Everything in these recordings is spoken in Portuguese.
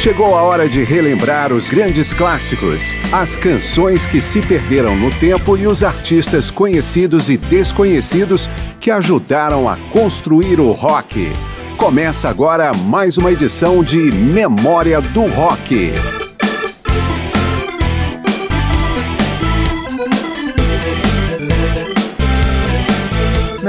Chegou a hora de relembrar os grandes clássicos, as canções que se perderam no tempo e os artistas conhecidos e desconhecidos que ajudaram a construir o rock. Começa agora mais uma edição de Memória do Rock.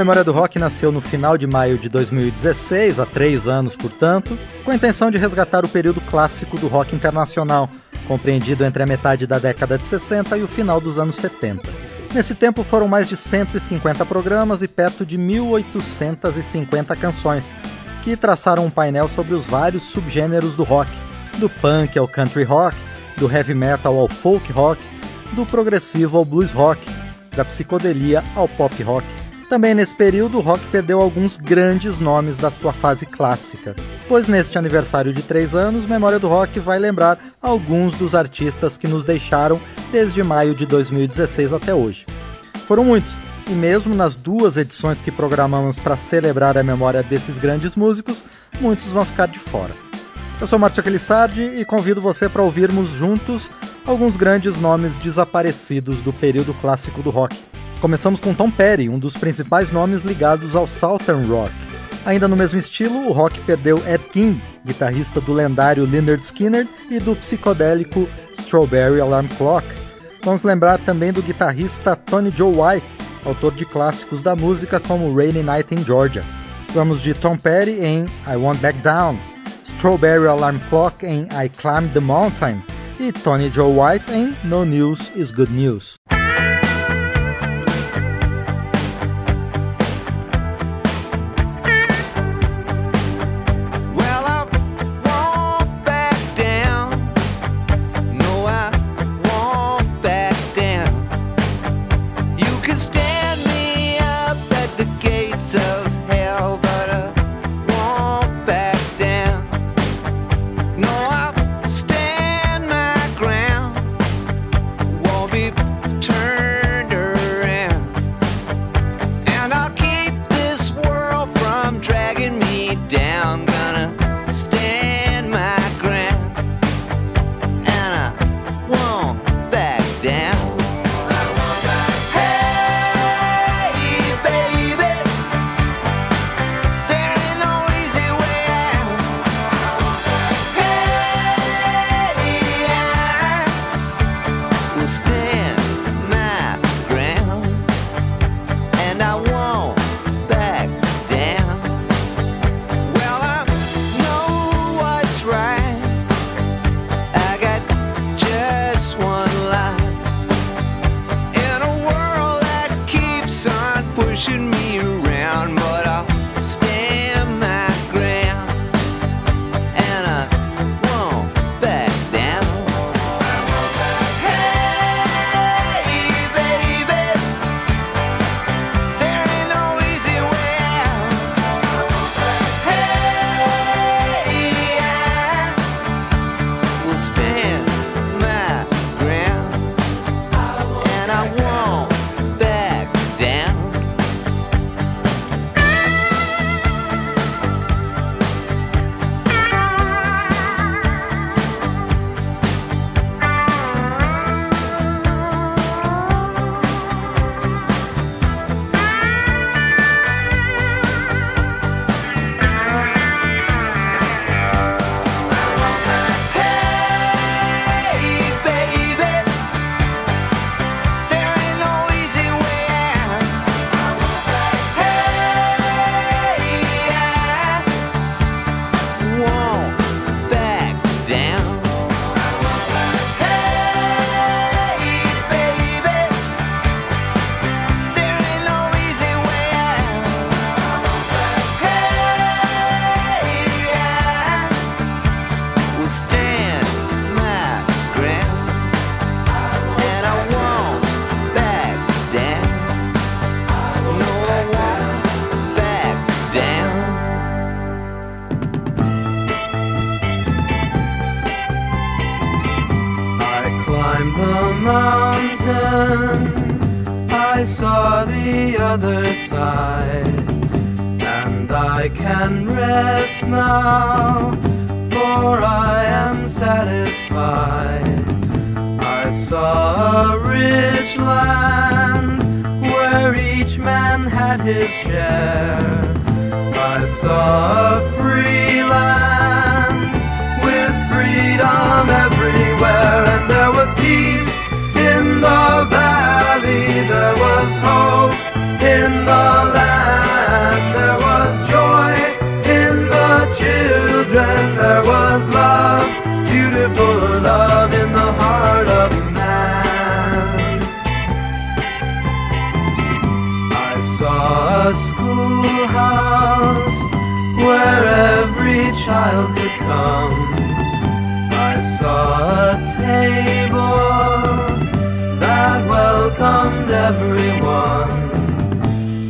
Memória do Rock nasceu no final de maio de 2016, há três anos, portanto, com a intenção de resgatar o período clássico do rock internacional, compreendido entre a metade da década de 60 e o final dos anos 70. Nesse tempo foram mais de 150 programas e perto de 1.850 canções, que traçaram um painel sobre os vários subgêneros do rock, do punk ao country rock, do heavy metal ao folk rock, do progressivo ao blues rock, da psicodelia ao pop rock. Também nesse período, o rock perdeu alguns grandes nomes da sua fase clássica, pois neste aniversário de três anos, Memória do Rock vai lembrar alguns dos artistas que nos deixaram desde maio de 2016 até hoje. Foram muitos, e mesmo nas duas edições que programamos para celebrar a memória desses grandes músicos, muitos vão ficar de fora. Eu sou Márcio Aquilissardi e convido você para ouvirmos juntos alguns grandes nomes desaparecidos do período clássico do rock. Começamos com Tom Petty, um dos principais nomes ligados ao Southern Rock. Ainda no mesmo estilo, o rock perdeu Ed King, guitarrista do lendário Lynyrd Skynyrd e do psicodélico Strawberry Alarm Clock. Vamos lembrar também do guitarrista Tony Joe White, autor de clássicos da música como Rainy Night in Georgia. Vamos de Tom Petty em I Won't Back Down, Strawberry Alarm Clock em I Climbed the Mountain e Tony Joe White em No News is Good News. I saw the other side, and I can rest now, for I am satisfied. I saw a rich land where each man had his share. I saw a free land with freedom everywhere, and there was child could come. I saw a table that welcomed everyone.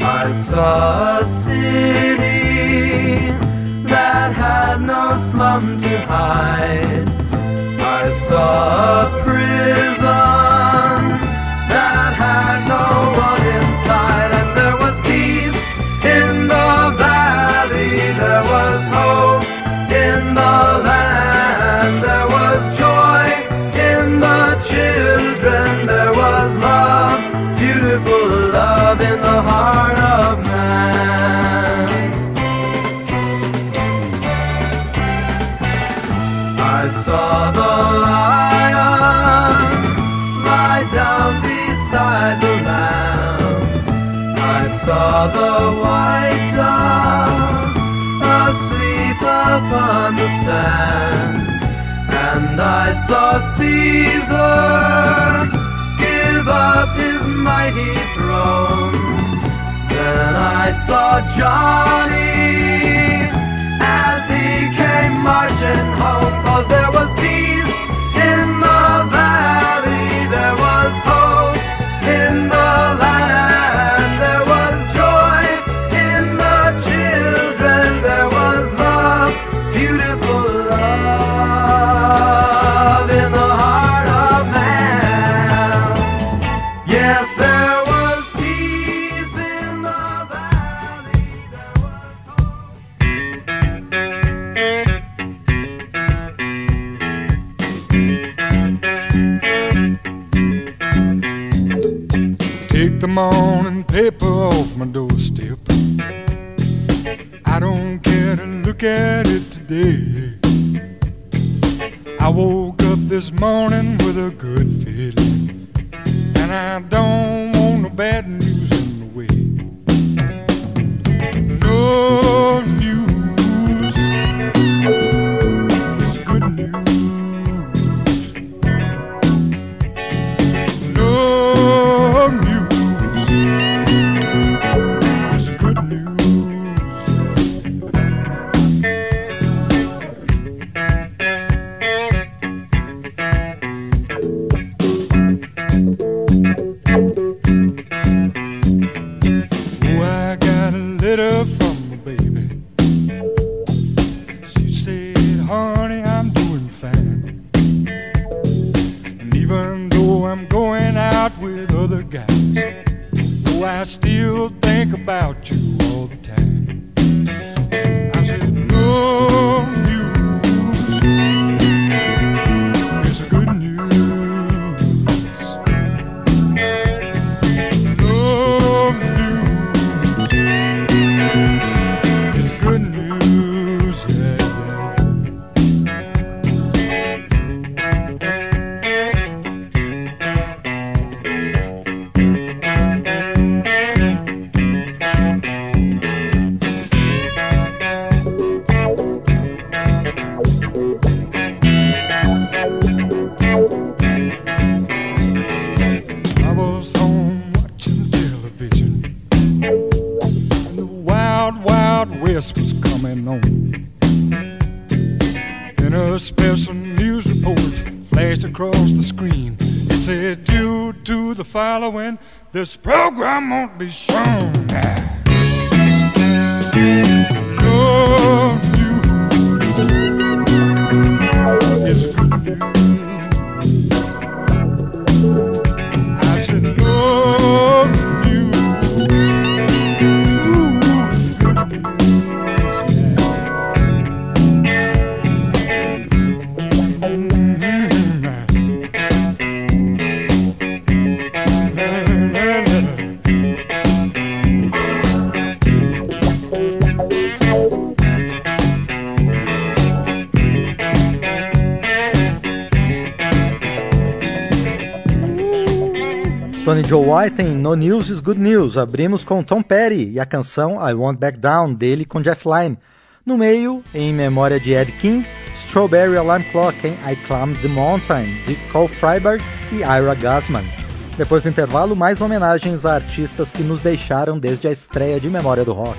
I saw a city that had no slum to hide. I saw a prison the sand. And I saw Caesar give up his mighty throne. Then I saw Johnny as he came marching home. Cause there was peace in the valley, there morning paper off my doorstep. I don't care to look at it today. I woke up this morning with a good feeling, and I don't want no bad news baby. She said, honey, I'm doing fine. And even though I'm going out with other guys, oh, I still think about was coming on. Then a special news report flashed across the screen. It said, due to the following, this program won't be shown. Joe White em No News is Good News. Abrimos com Tom Petty e a canção I Won't Back Down dele com Jeff Lynne. No meio, em memória de Ed King, Strawberry Alarm Clock em I Climbed the Mountain de Cole Freiberg e Ira Gasman. Depois do intervalo, mais homenagens a artistas que nos deixaram desde a estreia de Memória do Rock.